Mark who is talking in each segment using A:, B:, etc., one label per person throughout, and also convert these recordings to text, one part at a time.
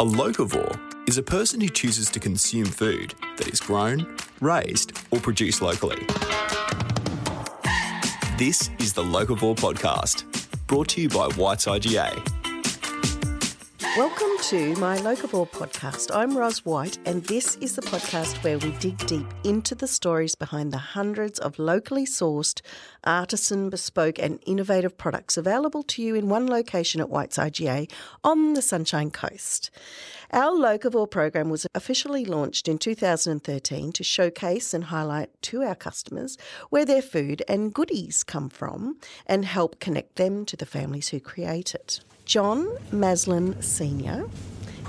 A: A locavore is a person who chooses to consume food that is grown, raised, or produced locally. This is the Locavore Podcast, brought to you by White's IGA.
B: Welcome to my Locavore podcast. I'm Ros White, and this is the podcast where we dig deep into the stories behind the hundreds of locally sourced, artisan, bespoke, and innovative products available to you in one location at White's IGA on the Sunshine Coast. Our Locavore program was officially launched in 2013 to showcase and highlight to our customers where their food and goodies come from and help connect them to the families who create it. John Maslen Sr.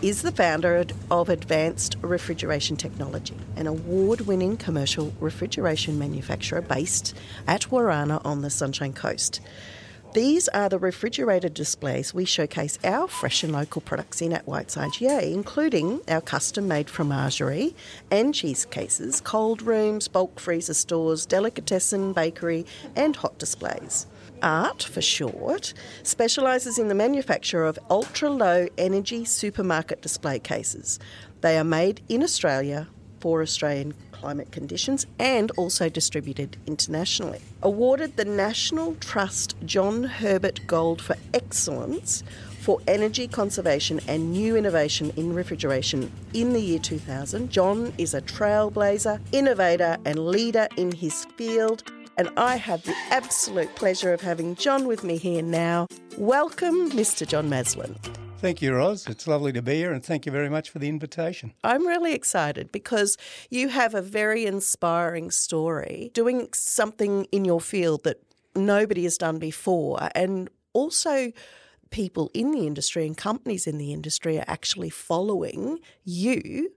B: is the founder of Advanced Refrigeration Technology, an award winning commercial refrigeration manufacturer based at Warana on the Sunshine Coast. These are the refrigerated displays we showcase our fresh and local products in at White's IGA, including our custom made fromagerie and cheese cases, cold rooms, bulk freezer stores, delicatessen, bakery, and hot displays. ART for short, specialises in the manufacture of ultra low energy supermarket display cases. They are made in Australia for Australian climate conditions and also distributed internationally. Awarded the National Trust John Herbert Gold for Excellence for Energy Conservation and New Innovation in Refrigeration in the year 2000, John is a trailblazer, innovator, and leader in his field and I have the absolute pleasure of having John with me here now. Welcome, Mr. John Maslen.
C: Thank you, Ros. It's lovely to be here, and thank you very much for the invitation.
B: I'm really excited because you have a very inspiring story doing something in your field that nobody has done before, and also people in the industry and companies in the industry are actually following you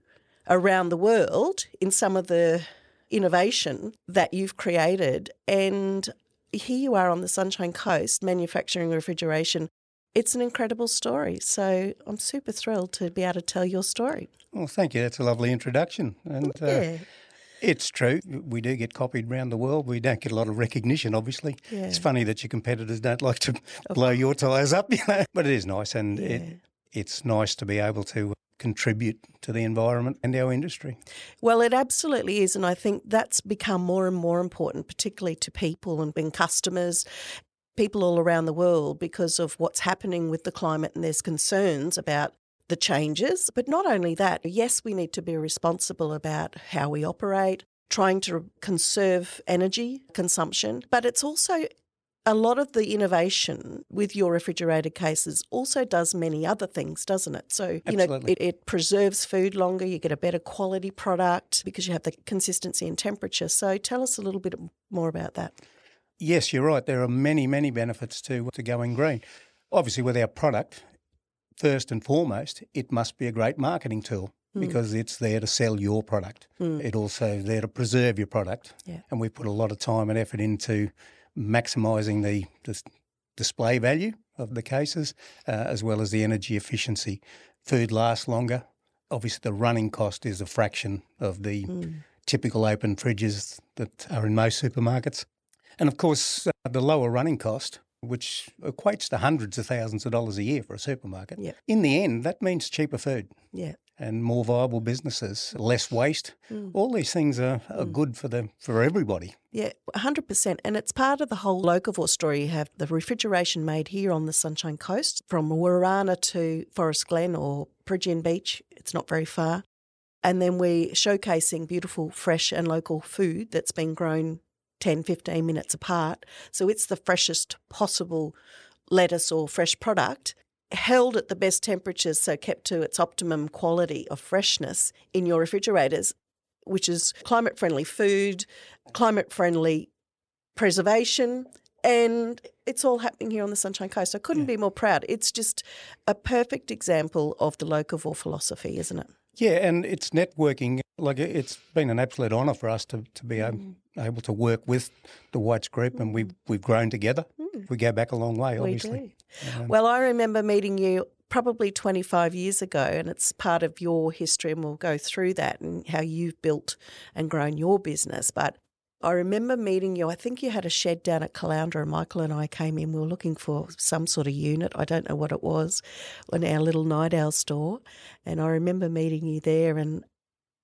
B: around the world in some of the innovation that you've created. And here you are on the Sunshine Coast manufacturing refrigeration. It's an incredible story. So I'm super thrilled to be able to tell your story.
C: Well, thank you. That's a lovely introduction. And uh, yeah. Uh, it's true. We do get copied around the world. We don't get a lot of recognition, obviously. Yeah. It's funny that your competitors don't like to blow your tyres up, you know? but it is nice. And yeah. it, it's nice to be able to contribute to the environment and our industry.
B: Well, it absolutely is. And I think that's become more and more important, particularly to people and being customers. People all around the world because of what's happening with the climate, and there's concerns about the changes. But not only that, yes, we need to be responsible about how we operate, trying to conserve energy consumption, but it's also a lot of the innovation with your refrigerated cases also does many other things, doesn't it? So, you know, it, it, preserves food longer, you get a better quality product because you have the consistency and temperature. So, tell us a little bit more about that.
C: Yes, you're right. There are many, many benefits to, to going green. Obviously, with our product, first and foremost, it must be a great marketing tool. Mm. Because it's there to sell your product. Mm. It also there to preserve your product. Yeah. And we put a lot of time and effort into maximising the, the, display value of the cases uh, as well as the energy efficiency. Food lasts longer. Obviously, the running cost is a fraction of the mm. typical open fridges that are in most supermarkets. And of course, uh, the lower running cost, which equates to hundreds of thousands of dollars a year for a supermarket,
B: yeah.
C: in the end, that means cheaper food.
B: Yeah
C: and more viable businesses, less waste. Mm. All these things are, are mm. good for the for everybody.
B: Yeah, 100%. And it's part of the whole Locavore story. You have the refrigeration made here on the Sunshine Coast from Warana to Forest Glen or Peregian Beach. It's not very far. And then we're showcasing beautiful, fresh, and local food that's been grown 10, 15 minutes apart. So it's the freshest possible lettuce or fresh product held at the best temperatures, so kept to its optimum quality of freshness in your refrigerators, which is climate friendly food, climate friendly preservation, and it's all happening here on the Sunshine Coast. I couldn't yeah. be more proud. It's just a perfect example of the locavore philosophy, isn't it?
C: Yeah, and it's networking. Like it's been an absolute honour for us to, to be mm. Able to work with the Whites Group, and we've we've grown together. Mm. We go back a long way, obviously.
B: Um, well, I remember meeting you probably 25 years ago, and it's part of your history, and we'll go through that and how you've built and grown your business. But I remember meeting you. I think you had a shed down at Caloundra, and Michael and I came in. We were looking for some sort of unit. I don't know what it was, in our little night owl store. And I remember meeting you there, and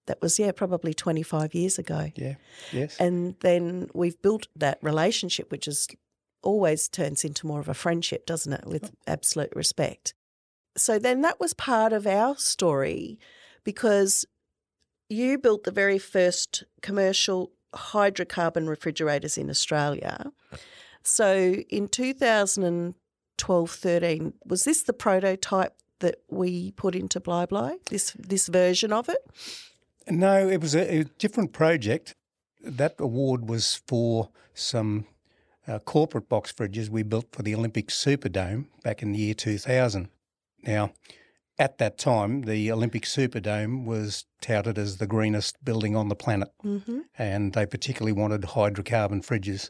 B: that was, yeah, probably 25 years ago.
C: Yeah, yes.
B: And then we've built that relationship, which is always turns into more of a friendship, doesn't it, with absolute respect. So then that was part of our story because you built the very first commercial hydrocarbon refrigerators in Australia. So in 2012 13, was this the prototype that we put into Bly Bly, this, this version of it?
C: No, it was a, a different project. That award was for some uh, corporate box fridges we built for the Olympic Superdome back in the year 2000. Now, at that time, the Olympic Superdome was touted as the greenest building on the planet,
B: Mm-hmm.
C: and they particularly wanted hydrocarbon fridges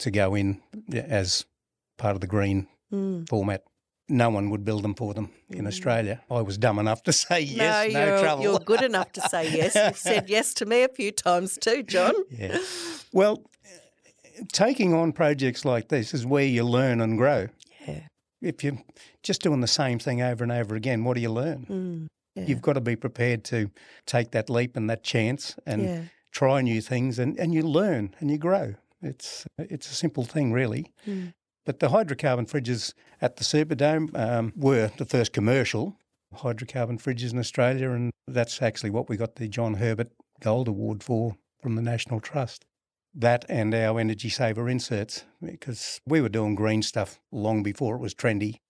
C: to go in as part of the green
B: Mm.
C: format. No one would build them for them in Australia. I was dumb enough to say yes, no,
B: you're,
C: trouble.
B: you're good enough to say yes. You've said yes to me a few times too, John.
C: Yeah. Well, taking on projects like this is where you learn and grow.
B: Yeah.
C: If you're just doing the same thing over and over again, what do you learn?
B: Mm. Yeah.
C: You've got to be prepared to take that leap and that chance and
B: yeah.
C: try new things, and, and you learn and you grow. It's it's a simple thing, really.
B: Mm.
C: But the hydrocarbon fridges at the Superdome um, were the first commercial hydrocarbon fridges in Australia, and that's actually what we got the John Herbert Gold Award for from the National Trust. That and our energy saver inserts, because we were doing green stuff long before it was trendy.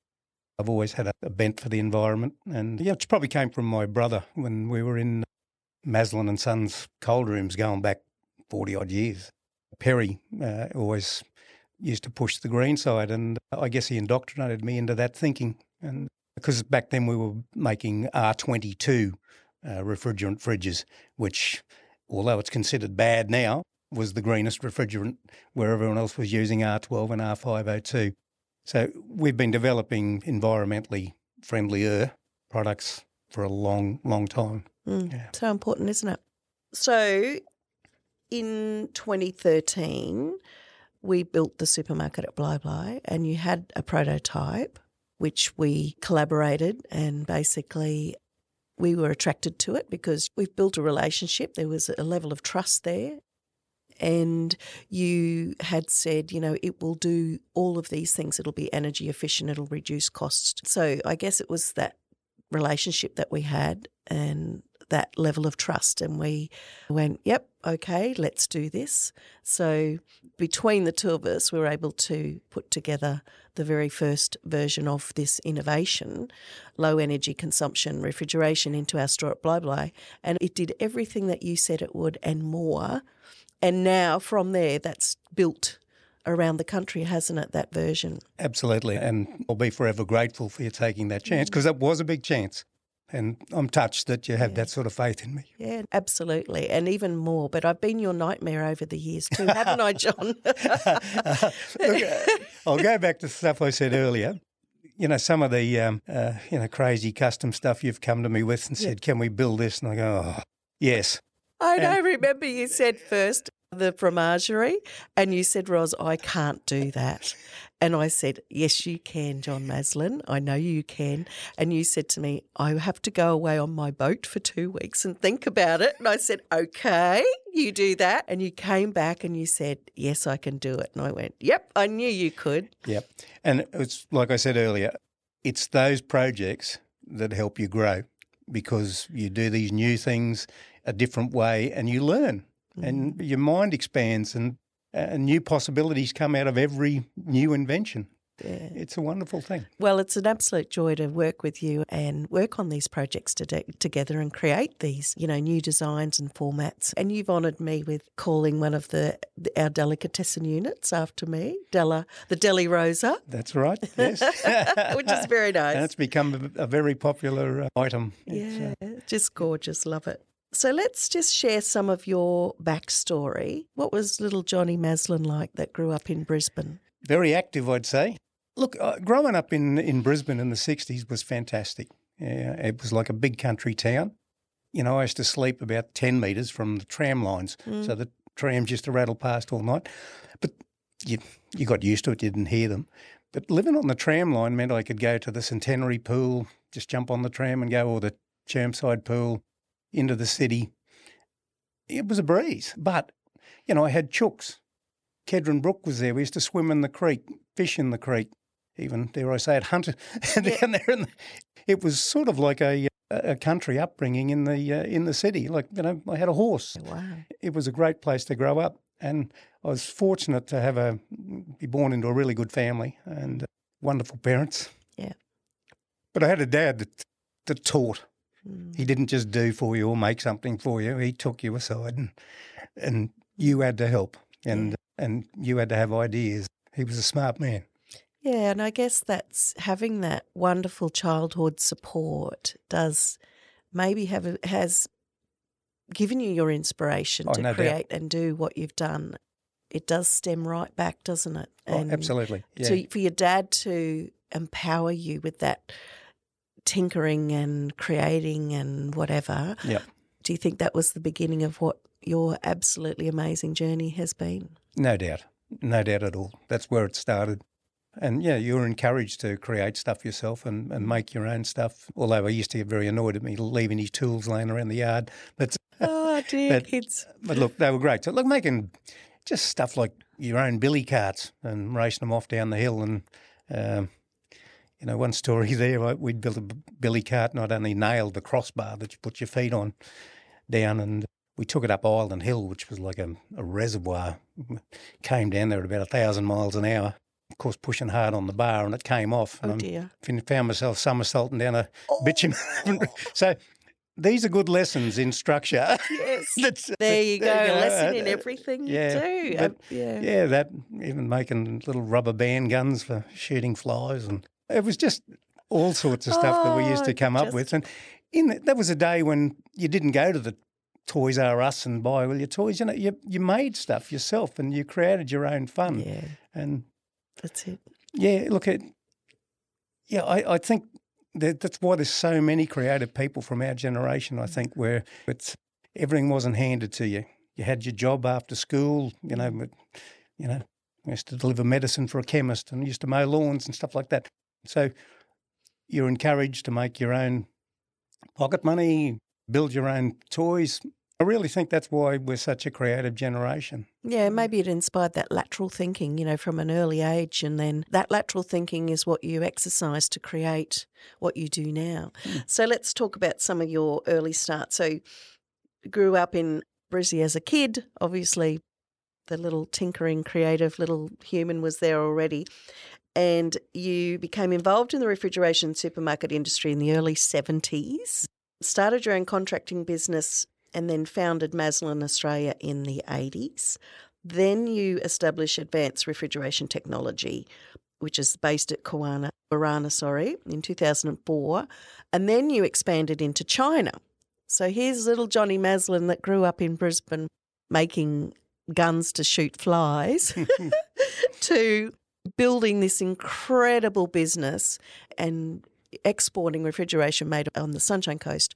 C: I've always had a, bent for the environment, and yeah, it probably came from my brother when we were in Maslen and Sons cold rooms going back forty odd years. Perry uh, always used to push the green side, and I guess he indoctrinated me into that thinking. And because back then we were making R22 uh, refrigerant fridges, which, although it's considered bad now, was the greenest refrigerant, where everyone else was using R12 and R502. So we've been developing environmentally friendlier products for a long, long time.
B: Mm.
C: Yeah.
B: So important, isn't it? So in 2013, we built the supermarket at Bly Bly, and you had a prototype which we collaborated and basically we were attracted to it because we've built a relationship. There was a level of trust there. And you had said, you know, it will do all of these things. It'll be energy efficient, it'll reduce costs. So I guess it was that relationship that we had and that level of trust. And we went, yep, okay, let's do this. So between the two of us, we were able to put together the very first version of this innovation, low energy consumption refrigeration into our store at Bly Bly. And it did everything that you said it would and more. And now from there, that's built around the country, hasn't it, that version?
C: Absolutely. And I'll be forever grateful for you taking that chance mm. because that was a big chance. And I'm touched that you had that sort of faith in me.
B: Yeah, absolutely. And even more. But I've been your nightmare over the years too, haven't I, John?
C: Look, uh, I'll go back to stuff I said earlier. You know, some of the um, uh, you know crazy custom stuff you've come to me with and said, "Can we build this?" And I go, "Oh, yes."
B: I know. Remember, you said first the fromagerie, and you said, Ros, I can't do that. And I said, Yes, you can, John Maslen. I know you can. And you said to me, I have to go away on my boat for two weeks and think about it. And I said, Okay, you do that. And you came back and you said, Yes, I can do it. And I went, Yep, I knew you could.
C: Yep. And it's like I said earlier, it's those projects that help you grow because you do these new things a different way and you learn and your mind expands and uh, new possibilities come out of every new invention.
B: Yeah.
C: It's a wonderful thing.
B: Well, it's an absolute joy to work with you and work on these projects to together and create these, you know, new designs and formats. And you've honoured me with calling one of the our delicatessen units after me, Della, the Deli Rosa,
C: That's right. Yes.
B: which is very nice.
C: and it's become a, a very popular uh, item. It's, uh,
B: yeah, just gorgeous. Love it. So let's just share some of your backstory. What was little Johnny Maslen like that grew up in Brisbane?
C: very active, I'd say. Look, uh, growing up in, in Brisbane in the 60s was fantastic. Yeah, it was like a big country town. You know, I used to sleep about 10 metres from the tram lines. So the trams used to rattle past all night. But you you got used to it. You didn't hear them. But living on the tram line meant I could go to the Centenary Pool, just jump on the tram and go, or the Chermside Pool into the city. It was a breeze. But, you know, I had chooks. Kedron Brook was there. We used to swim in the creek, fish in the creek, even, dare I say it, hunt down there. The, it was sort of like a, a country upbringing in the uh, in the city. Like, you know, I had a horse.
B: Wow.
C: It was a great place to grow up. And I was fortunate to have a be born into a really good family and uh, wonderful parents.
B: Yeah.
C: But I had a dad that that taught.
B: Mm.
C: He didn't just do for you or make something for you. He took you aside and and you had to help and and you had to have ideas. He was a smart man.
B: Yeah, and I guess that's having that wonderful childhood support does maybe have a, has given you your inspiration
C: Oh,
B: to
C: no doubt.
B: create and do what you've done. It does stem right back, doesn't it?
C: Oh, absolutely. Yeah.
B: So for your dad to empower you with that tinkering and creating and whatever,
C: yeah.
B: do you think that was the beginning of what your absolutely amazing journey has been?
C: No doubt. No doubt at all. That's where it started. And yeah, you were encouraged to create stuff yourself and, and make your own stuff. Although I used to get very annoyed at me leaving his tools laying around the yard. But
B: Oh dear,
C: But-
B: kids.
C: but look, they were great. So look, making just stuff like your own billy carts and racing them off down the hill. And um, you know, one story there, we'd built a billy cart, not only nailed the crossbar that you put your feet on down, and we took it up Island Hill, which was like a, a reservoir. Came down there at about a thousand miles an hour. Of course, pushing hard on the bar, and it came off.
B: Oh
C: and
B: dear.
C: fin- found myself somersaulting down a bitumen. so these are good lessons in structure.
B: Yes.
C: That's-
B: There you go.
C: you
B: A
C: go.
B: lesson in
C: Uh,
B: everything
C: yeah,
B: you do.
C: but-
B: Um, yeah.
C: yeah, that even making little rubber band guns for shooting flies, and it was just all sorts of stuff that we used
B: Oh,
C: to come up with. And in the, that was a day when you didn't go to the Toys R Us and buy all your toys. You know, you you made stuff yourself and you created your own fun.
B: Yeah,
C: And
B: that's it.
C: yeah, look at yeah, I, I think that that's why there's so many creative people from our generation. I think where it's everything wasn't handed to you. You had your job after school. You know, mm. but, you know, I used to deliver medicine for a chemist and used to mow lawns and stuff like that. So you're encouraged to make your own pocket money, build your own toys. I really think that's why we're such a creative generation.
B: Yeah, maybe it inspired that lateral thinking, you know, from an early age. And then that lateral thinking is what you exercise to create what you do now. Hmm. So let's talk about some of your early start. So grew up in Brizzy as a kid, obviously. The little tinkering, creative little human was there already. And you became involved in the refrigeration supermarket industry in the early 70s, started your own contracting business, and then founded Maslen Australia in the 80s. Then you establish Advanced Refrigeration Technology, which is based at Kawana, Warana, sorry, in 2004. And then you expanded into China. So here's little Johnny Maslen that grew up in Brisbane making guns to shoot flies to building this incredible business and exporting refrigeration made on the Sunshine Coast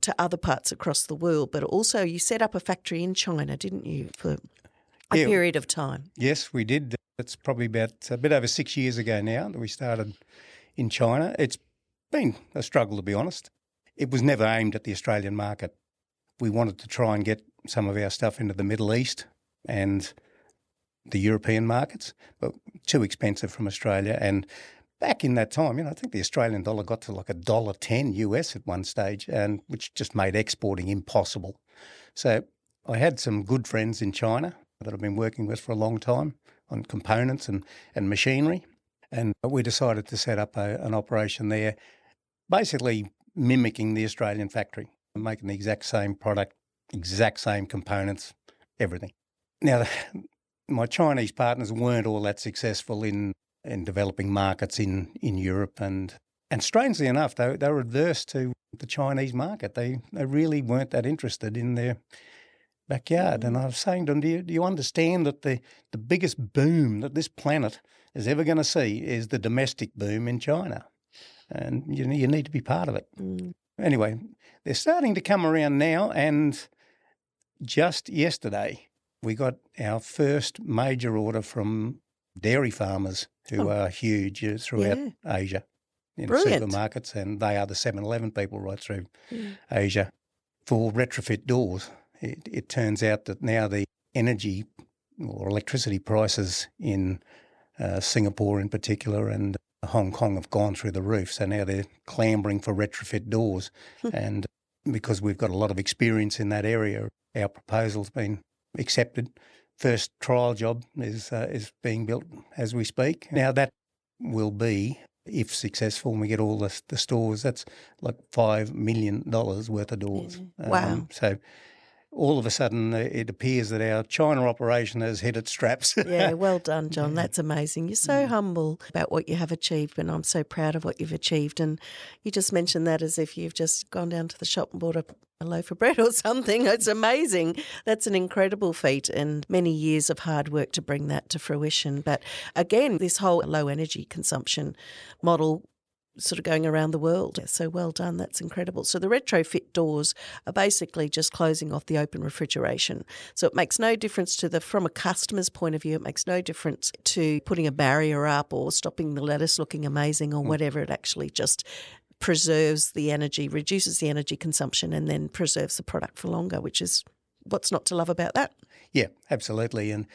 B: to other parts across the world. But also, you set up a factory in China, didn't you, for a
C: Yeah.
B: period of time?
C: Yes, we did. It's probably about a bit over six years ago now that we started in China. It's been a struggle, to be honest. It was never aimed at the Australian market. We wanted to try and get some of our stuff into the Middle East and the European markets, but too expensive from Australia. And back in that time, you know, I think the Australian dollar got to like a dollar ten US at one stage, and which just made exporting impossible. So I had some good friends in China that I've been working with for a long time on components and, and machinery. And we decided to set up a, an operation there, basically mimicking the Australian factory, making the exact same product, exact same components, everything. Now, my Chinese partners weren't all that successful in, in developing markets in, in Europe. And, and strangely enough, they, they were adverse to the Chinese market. They, they really weren't that interested in their backyard. And I was saying to them, do you, do you understand that the, the biggest boom that this planet is ever going to see is the domestic boom in China? And you, you need to be part of it.
B: Mm.
C: Anyway, they're starting to come around now. And just yesterday, We got our first major order from dairy farmers who
B: Oh.
C: are huge uh, throughout
B: Yeah.
C: Asia in
B: Brilliant.
C: supermarkets, and they are the 7 Eleven people right through
B: Mm.
C: Asia for retrofit doors. It, it turns out that now the energy or electricity prices in uh, Singapore in particular and Hong Kong have gone through the roof. So now they're clambering for retrofit doors. and because we've got a lot of experience in that area, our proposal's been accepted. First trial job is uh, is being built as we speak. Now that will be, if successful, and we get all the, the stores. That's like five million dollars worth of doors.
B: Yeah. Wow.
C: so all of a sudden, uh, it appears that our China operation has hit its straps.
B: Yeah, well done, John. That's amazing. You're so humble about what you have achieved, and I'm so proud of what you've achieved. And you just mentioned that as if you've just gone down to the shop and bought a, a loaf of bread or something. It's amazing. That's an incredible feat, and many years of hard work to bring that to fruition. But again, this whole low energy consumption model sort of going around the world. So well done. That's incredible. So the retrofit doors are basically just closing off the open refrigeration. So it makes no difference to the from a customer's point of view. It makes no difference to putting a barrier up or stopping the lettuce looking amazing or hmm. whatever. It actually just preserves the energy, reduces the energy consumption, and then preserves the product for longer, which is what's not to love about that.
C: Yeah, absolutely. And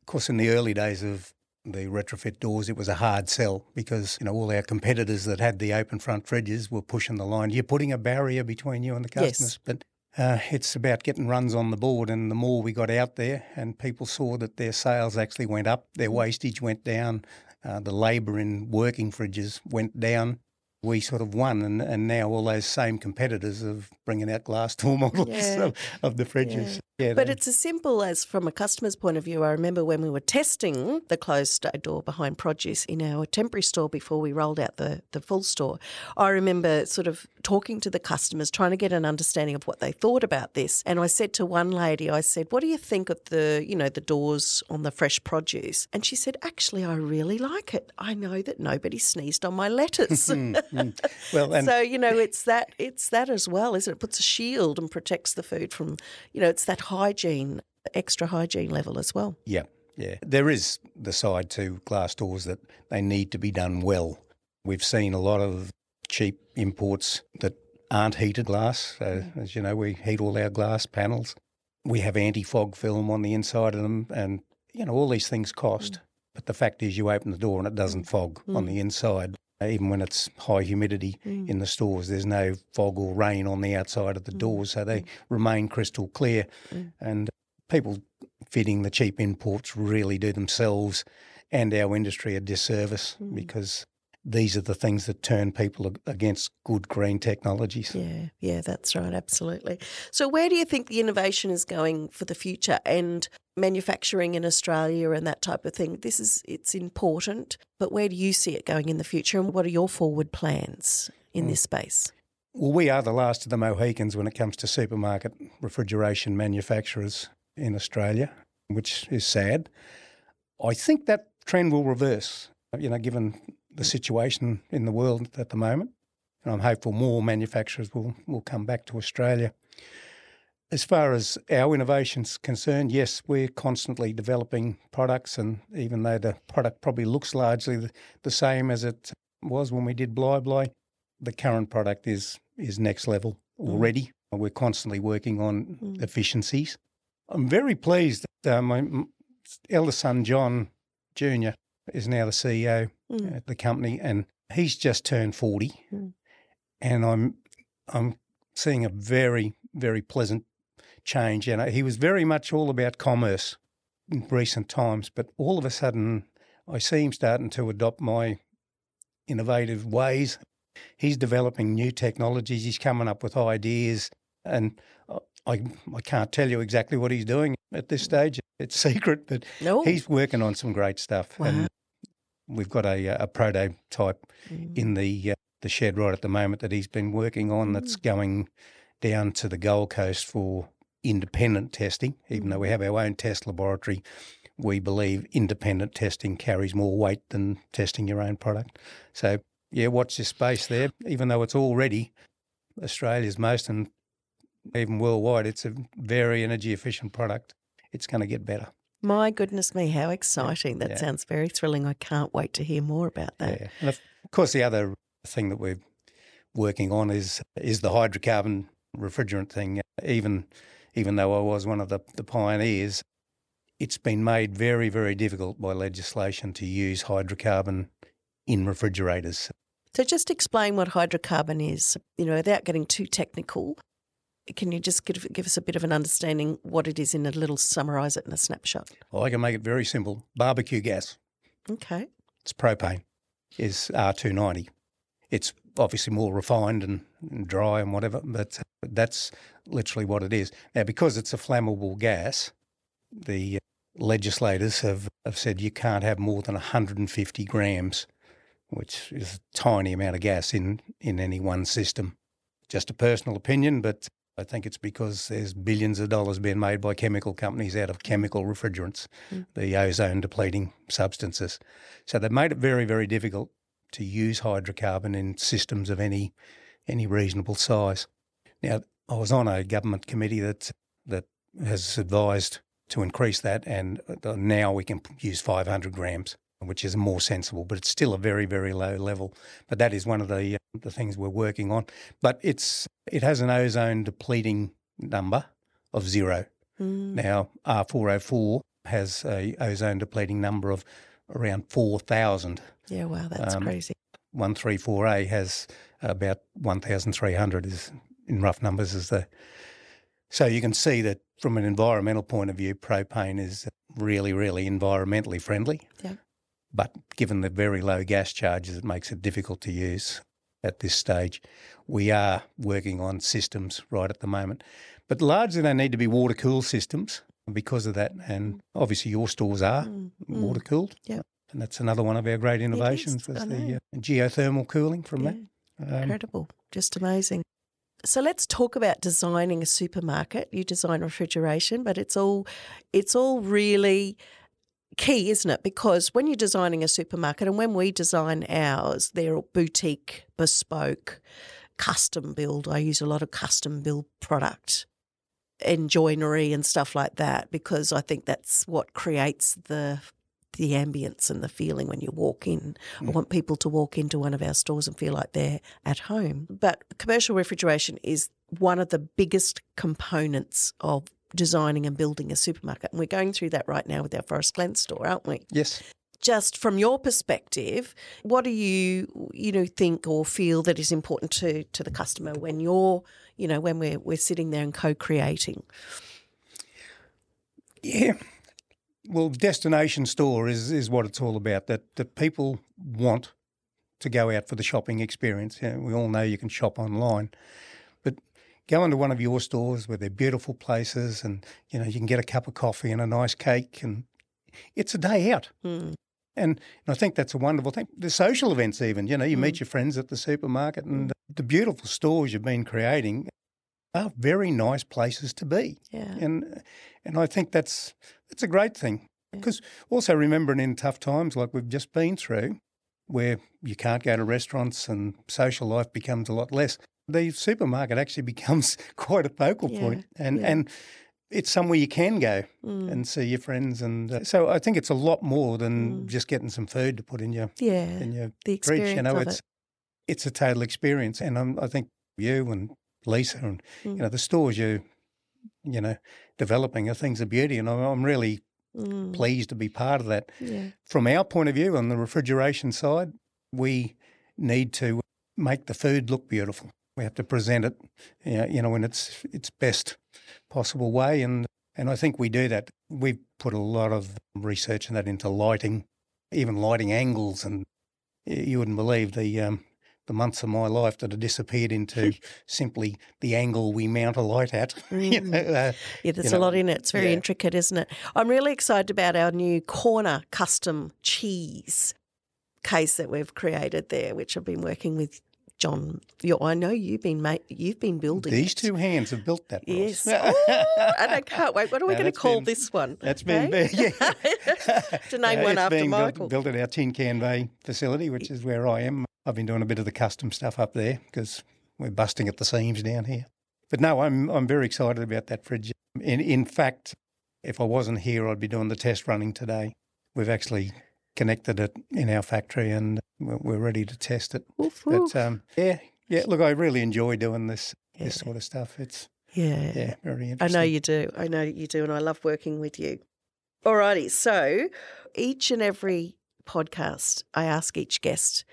C: of course, in the early days of the retrofit doors, it was a hard sell because you know all our competitors that had the open front fridges were pushing the line. You're putting a barrier between you and the customers, Yes. but. Uh, it's about getting runs on the board, and the more we got out there, and people saw that their sales actually went up, their wastage went down, uh, the labour in working fridges went down. We sort of won, and, and now all those same competitors of bringing out glass door models
B: Yeah.
C: of, of the fridges. Yeah,
B: But it's as simple as from a customer's point of view. I remember when we were testing the closed door behind produce in our temporary store before we rolled out the, the full store. I remember sort of talking to the customers, trying to get an understanding of what they thought about this. And I said to one lady, I said, What do you think of the, you know, the doors on the fresh produce? And she said, Actually, I really like it. I know that nobody sneezed on my lettuce. Hmm. Mm.
C: well, and
B: so you know it's that it's that as well isn't it? it puts a shield and protects the food from you know it's that hygiene extra hygiene level as well
C: Yeah, yeah. There is the side to glass doors that they need to be done well. We've seen a lot of cheap imports that aren't heated glass. So, mm. as you know, we heat all our glass panels. We have anti fog film on the inside of them, and, you know, all these things cost. Mm. But the fact is, you open the door and it doesn't fog on the inside. Even when it's high humidity mm. in the stores, there's no fog or rain on the outside of the mm. doors, so they mm. remain crystal clear. And people fitting the cheap imports really do themselves and our industry a disservice because these are the things that turn people against good green technologies.
B: yeah yeah that's right absolutely. So where do you think the innovation is going for the future? And manufacturing in australia and that type of thing this is it's important but where do you see it going in the future and what are your forward plans in this mm. space
C: Well, we are the last of the Mohicans when it comes to supermarket refrigeration manufacturers in Australia, which is sad. I think that trend will reverse, you know, given the situation in the world at the moment. And I'm hopeful more manufacturers will, will come back to Australia. As far as our innovation's concerned, yes, we're constantly developing products, and even though the product probably looks largely the, the same as it was when we did Bly Bly, the current product is is next level mm. already. We're constantly working on mm. efficiencies. I'm very pleased that uh, my eldest son John Jr. is now the CEO mm. at the company, and he's just turned forty, and I'm I'm seeing a very very pleasant change. You know, he was very much all about commerce in recent times, but all of a sudden, I see him starting to adopt my innovative ways. He's developing new technologies. He's coming up with ideas, and I I can't tell you exactly what he's doing at this stage. It's secret, but
B: No.
C: he's working on some great stuff. And we've got a uh, a prototype mm. in the uh, the shed right at the moment that he's been working on. That's mm. going down to the Gold Coast for independent testing. Even though we mm-hmm. have our own test laboratory, we believe independent testing carries more weight than testing your own product. So yeah, watch this space there. Even though it's already Australia's most and even worldwide, it's a very energy efficient product. it's going to get better.
B: My goodness me, how exciting. That
C: Yeah.
B: sounds very thrilling. I can't wait to hear more about that.
C: Yeah. And of course, the other thing that we're working on is is the hydrocarbon refrigerant thing. Even even though I was one of the, the pioneers, it's been made very, very difficult by legislation to use hydrocarbon in refrigerators.
B: So just explain what hydrocarbon is, you know, without getting too technical. Can you just give, give us a bit of an understanding what it is in a little summarise it in a snapshot?
C: Well, I can make it very simple. Barbecue gas,
B: Okay.
C: it's propane, is R290. It's obviously more refined and, and dry and whatever, uh, but that's literally what it is. Now, because it's a flammable gas, the uh, legislators have, have said you can't have more than 150 grams, which is a tiny amount of gas in, in any one system. Just a personal opinion, but I think it's because there's billions of dollars being made by chemical companies out of chemical refrigerants, mm. the ozone depleting substances. So they've made it very, very difficult to use hydrocarbon in systems of any any reasonable size. Now, I was on a government committee that that has advised to increase that, and now we can use 500 grams, which is more sensible, but it's still a very, very low level. But that is one of the uh, the things we're working on. But it's it has an ozone depleting number of zero. Now, R404 has a ozone depleting number of around 4,000.
B: Yeah, wow, that's
C: Um,
B: crazy.
C: 134A has about 1,300 is in rough numbers is the so you can see that from an environmental point of view, propane is really, really environmentally friendly.
B: Yeah.
C: But given the very low gas charges, it makes it difficult to use at this stage. We are working on systems right at the moment, but largely they need to be water cooled systems because of that. And obviously, your stores are water cooled.
B: Yeah.
C: And that's another one of our great innovations was the uh, geothermal cooling from
B: Yeah,
C: that. Um,
B: incredible. Just amazing. So let's talk about designing a supermarket. You design refrigeration, but it's all it's all really key, isn't it? Because when you're designing a supermarket and when we design ours, they're boutique, bespoke, custom build. I use a lot of custom build product and joinery and stuff like that because I think that's what creates the the ambience and the feeling when you walk in. I mm. want people to walk into one of our stores and feel like they're at home. But commercial refrigeration is one of the biggest components of designing and building a supermarket. And we're going through that right now with our Forest Glen store, aren't we?
C: Yes.
B: Just from your perspective, what do you you know think or feel that is important to to the customer when you're you know when we're we're sitting there and co-creating?
C: Yeah. Well, destination store is, is what it's all about. That that people want to go out for the shopping experience. You know, we all know you can shop online, but go into one of your stores where they're beautiful places, and you know you can get a cup of coffee and a nice cake, and it's a day out.
B: Hmm.
C: And, and I think that's a wonderful thing. The social events, even you know, you meet mm. your friends at the supermarket, and mm. the beautiful stores you've been creating are very nice places to be
B: Yeah.
C: and and I think that's that's a great thing because also remembering in tough times like we've just been through, where you can't go to restaurants and social life becomes a lot less. The supermarket actually becomes quite a focal
B: Yeah,
C: point, and
B: yeah.
C: and it's somewhere you can go
B: Mm.
C: and see your friends, and uh, so I think it's a lot more than just getting some food to put in your
B: Yeah.
C: in your
B: Mm. The
C: fridge. You know, it's
B: it.
C: it's a total experience, and I'm, I think you and Lisa and
B: Mm.
C: you know the stores you you know developing are things of beauty, and I'm, I'm really
B: Mm.
C: pleased to be part of that.
B: Yeah.
C: From our point of view, on the refrigeration side, we need to make the food look beautiful. We have to present it, you know, in its its best possible way, and and I think we do that. We've put a lot of research in that into lighting, even lighting angles, and you wouldn't believe the um, the months of my life that have disappeared into simply the angle we mount a light at. you know, uh,
B: Yeah, there's
C: you
B: a lot in it. It's very
C: yeah.
B: intricate, isn't it? I'm really excited about our new corner custom cheese case that we've created there, which I've been working with John. I know you've been ma- you've been building
C: These
B: it.
C: two hands have built that. Ros.
B: Yes. Oh, and I can't wait. What are we going to call
C: been-
B: this one?
C: That's been
B: eh?
C: Yeah.
B: to name one after
C: being
B: Michael.
C: Built, built at our Tin Can Bay facility, which is where I am. I've been doing a bit of the custom stuff up there because we're busting at the seams down here. But no, I'm I'm very excited about that fridge. In in fact, if I wasn't here, I'd be doing the test running today. We've actually connected it in our factory and we're ready to test it.
B: Woof,
C: But um, yeah, yeah. Look, I really enjoy doing this
B: Yeah.
C: this sort of stuff. It's
B: yeah.
C: yeah, very interesting.
B: I know you do. I know you do, and I love working with you. Alrighty, so each and every podcast, I ask each guest,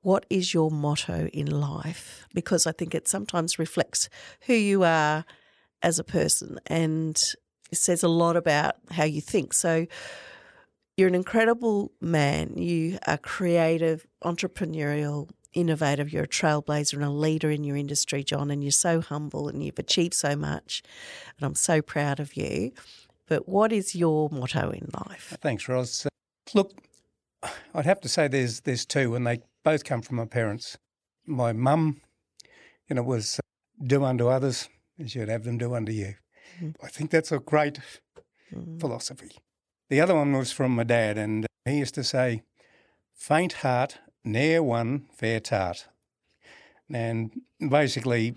B: what is your motto in life? Because I think it sometimes reflects who you are as a person and it says a lot about how you think. So you're an incredible man. You are creative, entrepreneurial, innovative. You're a trailblazer and a leader in your industry, John, and you're so humble and you've achieved so much. And I'm so proud of you. But what is your motto in life?
C: Thanks, Ros. Uh, Look, I'd have to say there's there's two, and they both come from my parents. My mum, you know, was uh, do unto others as you'd have them do unto you. I think that's a great philosophy. The other one was from my dad, and he used to say, "Faint heart ne'er won fair tart." And basically,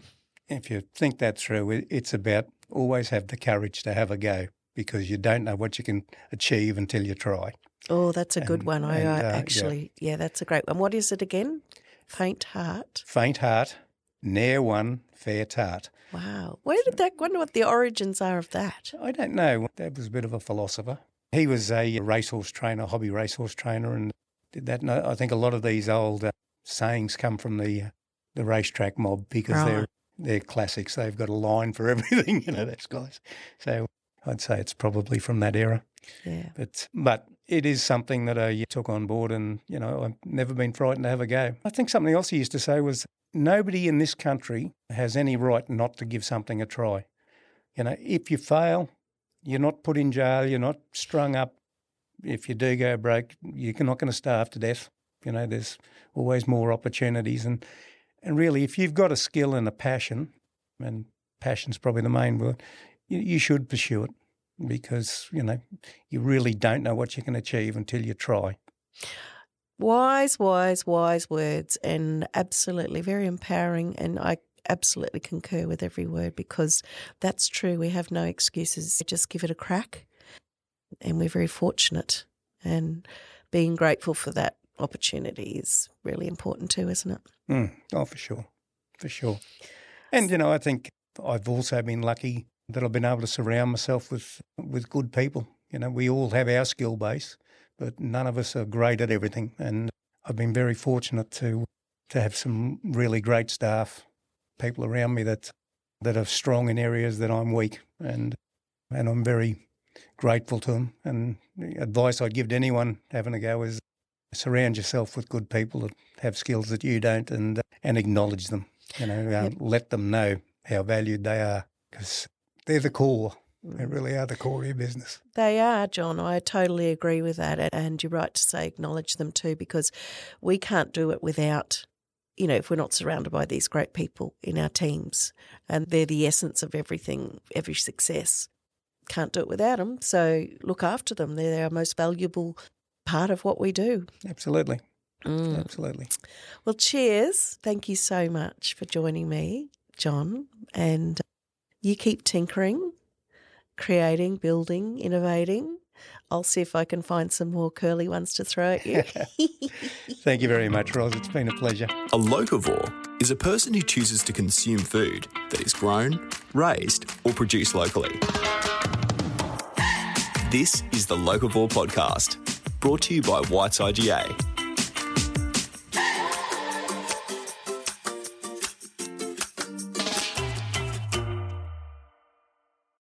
C: if you think that through, it's about always have the courage to have a go because you don't know what you can achieve until you try.
B: Oh, that's a good
C: And-
B: one. I
C: and,
B: uh,
C: uh, yeah.
B: actually, yeah. that's a great one. What is it again? Faint heart.
C: Faint heart ne'er won fair tart.
B: Wow. Where did that? Wonder what the origins are of that.
C: I don't know. Dad was a bit of a philosopher. He was a racehorse trainer, hobby racehorse trainer, and did that. And I think a lot of these old uh, sayings come from the uh, the racetrack mob because they're they're classics. They've got a line for everything, you know, those guys. So I'd say it's probably from that era.
B: Yeah.
C: But but it is something that I took on board, and you know I've never been frightened to have a go. I think something else he used to say was nobody in this country has any right not to give something a try. You know, if you fail, you're not put in jail, you're not strung up. If you do go broke, you're not going to starve to death. You know, there's always more opportunities, and and really, if you've got a skill and a passion, and passion's probably the main word, you, you should pursue it because you know you really don't know what you can achieve until you try.
B: Wise, wise, wise words, and absolutely very empowering. And I absolutely concur with every word because that's true. We have no excuses. Just give it a crack. And we're very fortunate. And being grateful for that opportunity is really important too, isn't it?
C: Mm, oh, for sure, for sure. And you know, I think I've also been lucky that I've been able to surround myself with with good people. You know, we all have our skill base, but none of us are great at everything. And I've been very fortunate to to have some really great staff, people around me that that are strong in areas that I'm weak, and and I'm very grateful to them. And the advice I'd give to anyone having a go is surround yourself with good people that have skills that you don't, and and acknowledge them. You know, uh, let them know how valued they are because they're the core. They really are the core of your business.
B: They are, John. I totally agree with that. And you're right to say acknowledge them too, because we can't do it without, you know, if we're not surrounded by these great people in our teams. And they're the essence of everything, every success. Can't do it without them. So look after them. They're our most valuable part of what we do.
C: Absolutely,
B: Mm.
C: absolutely.
B: Well, cheers. Thank you so much for joining me, John. And you keep tinkering, creating, building, innovating. I'll see if I can find some more curly ones to throw at you.
C: Thank you very much, Ros. It's been a pleasure.
A: A locavore is a person who chooses to consume food that is grown, raised, or produced locally. This is the Locavore Podcast, brought to you by White's IGA.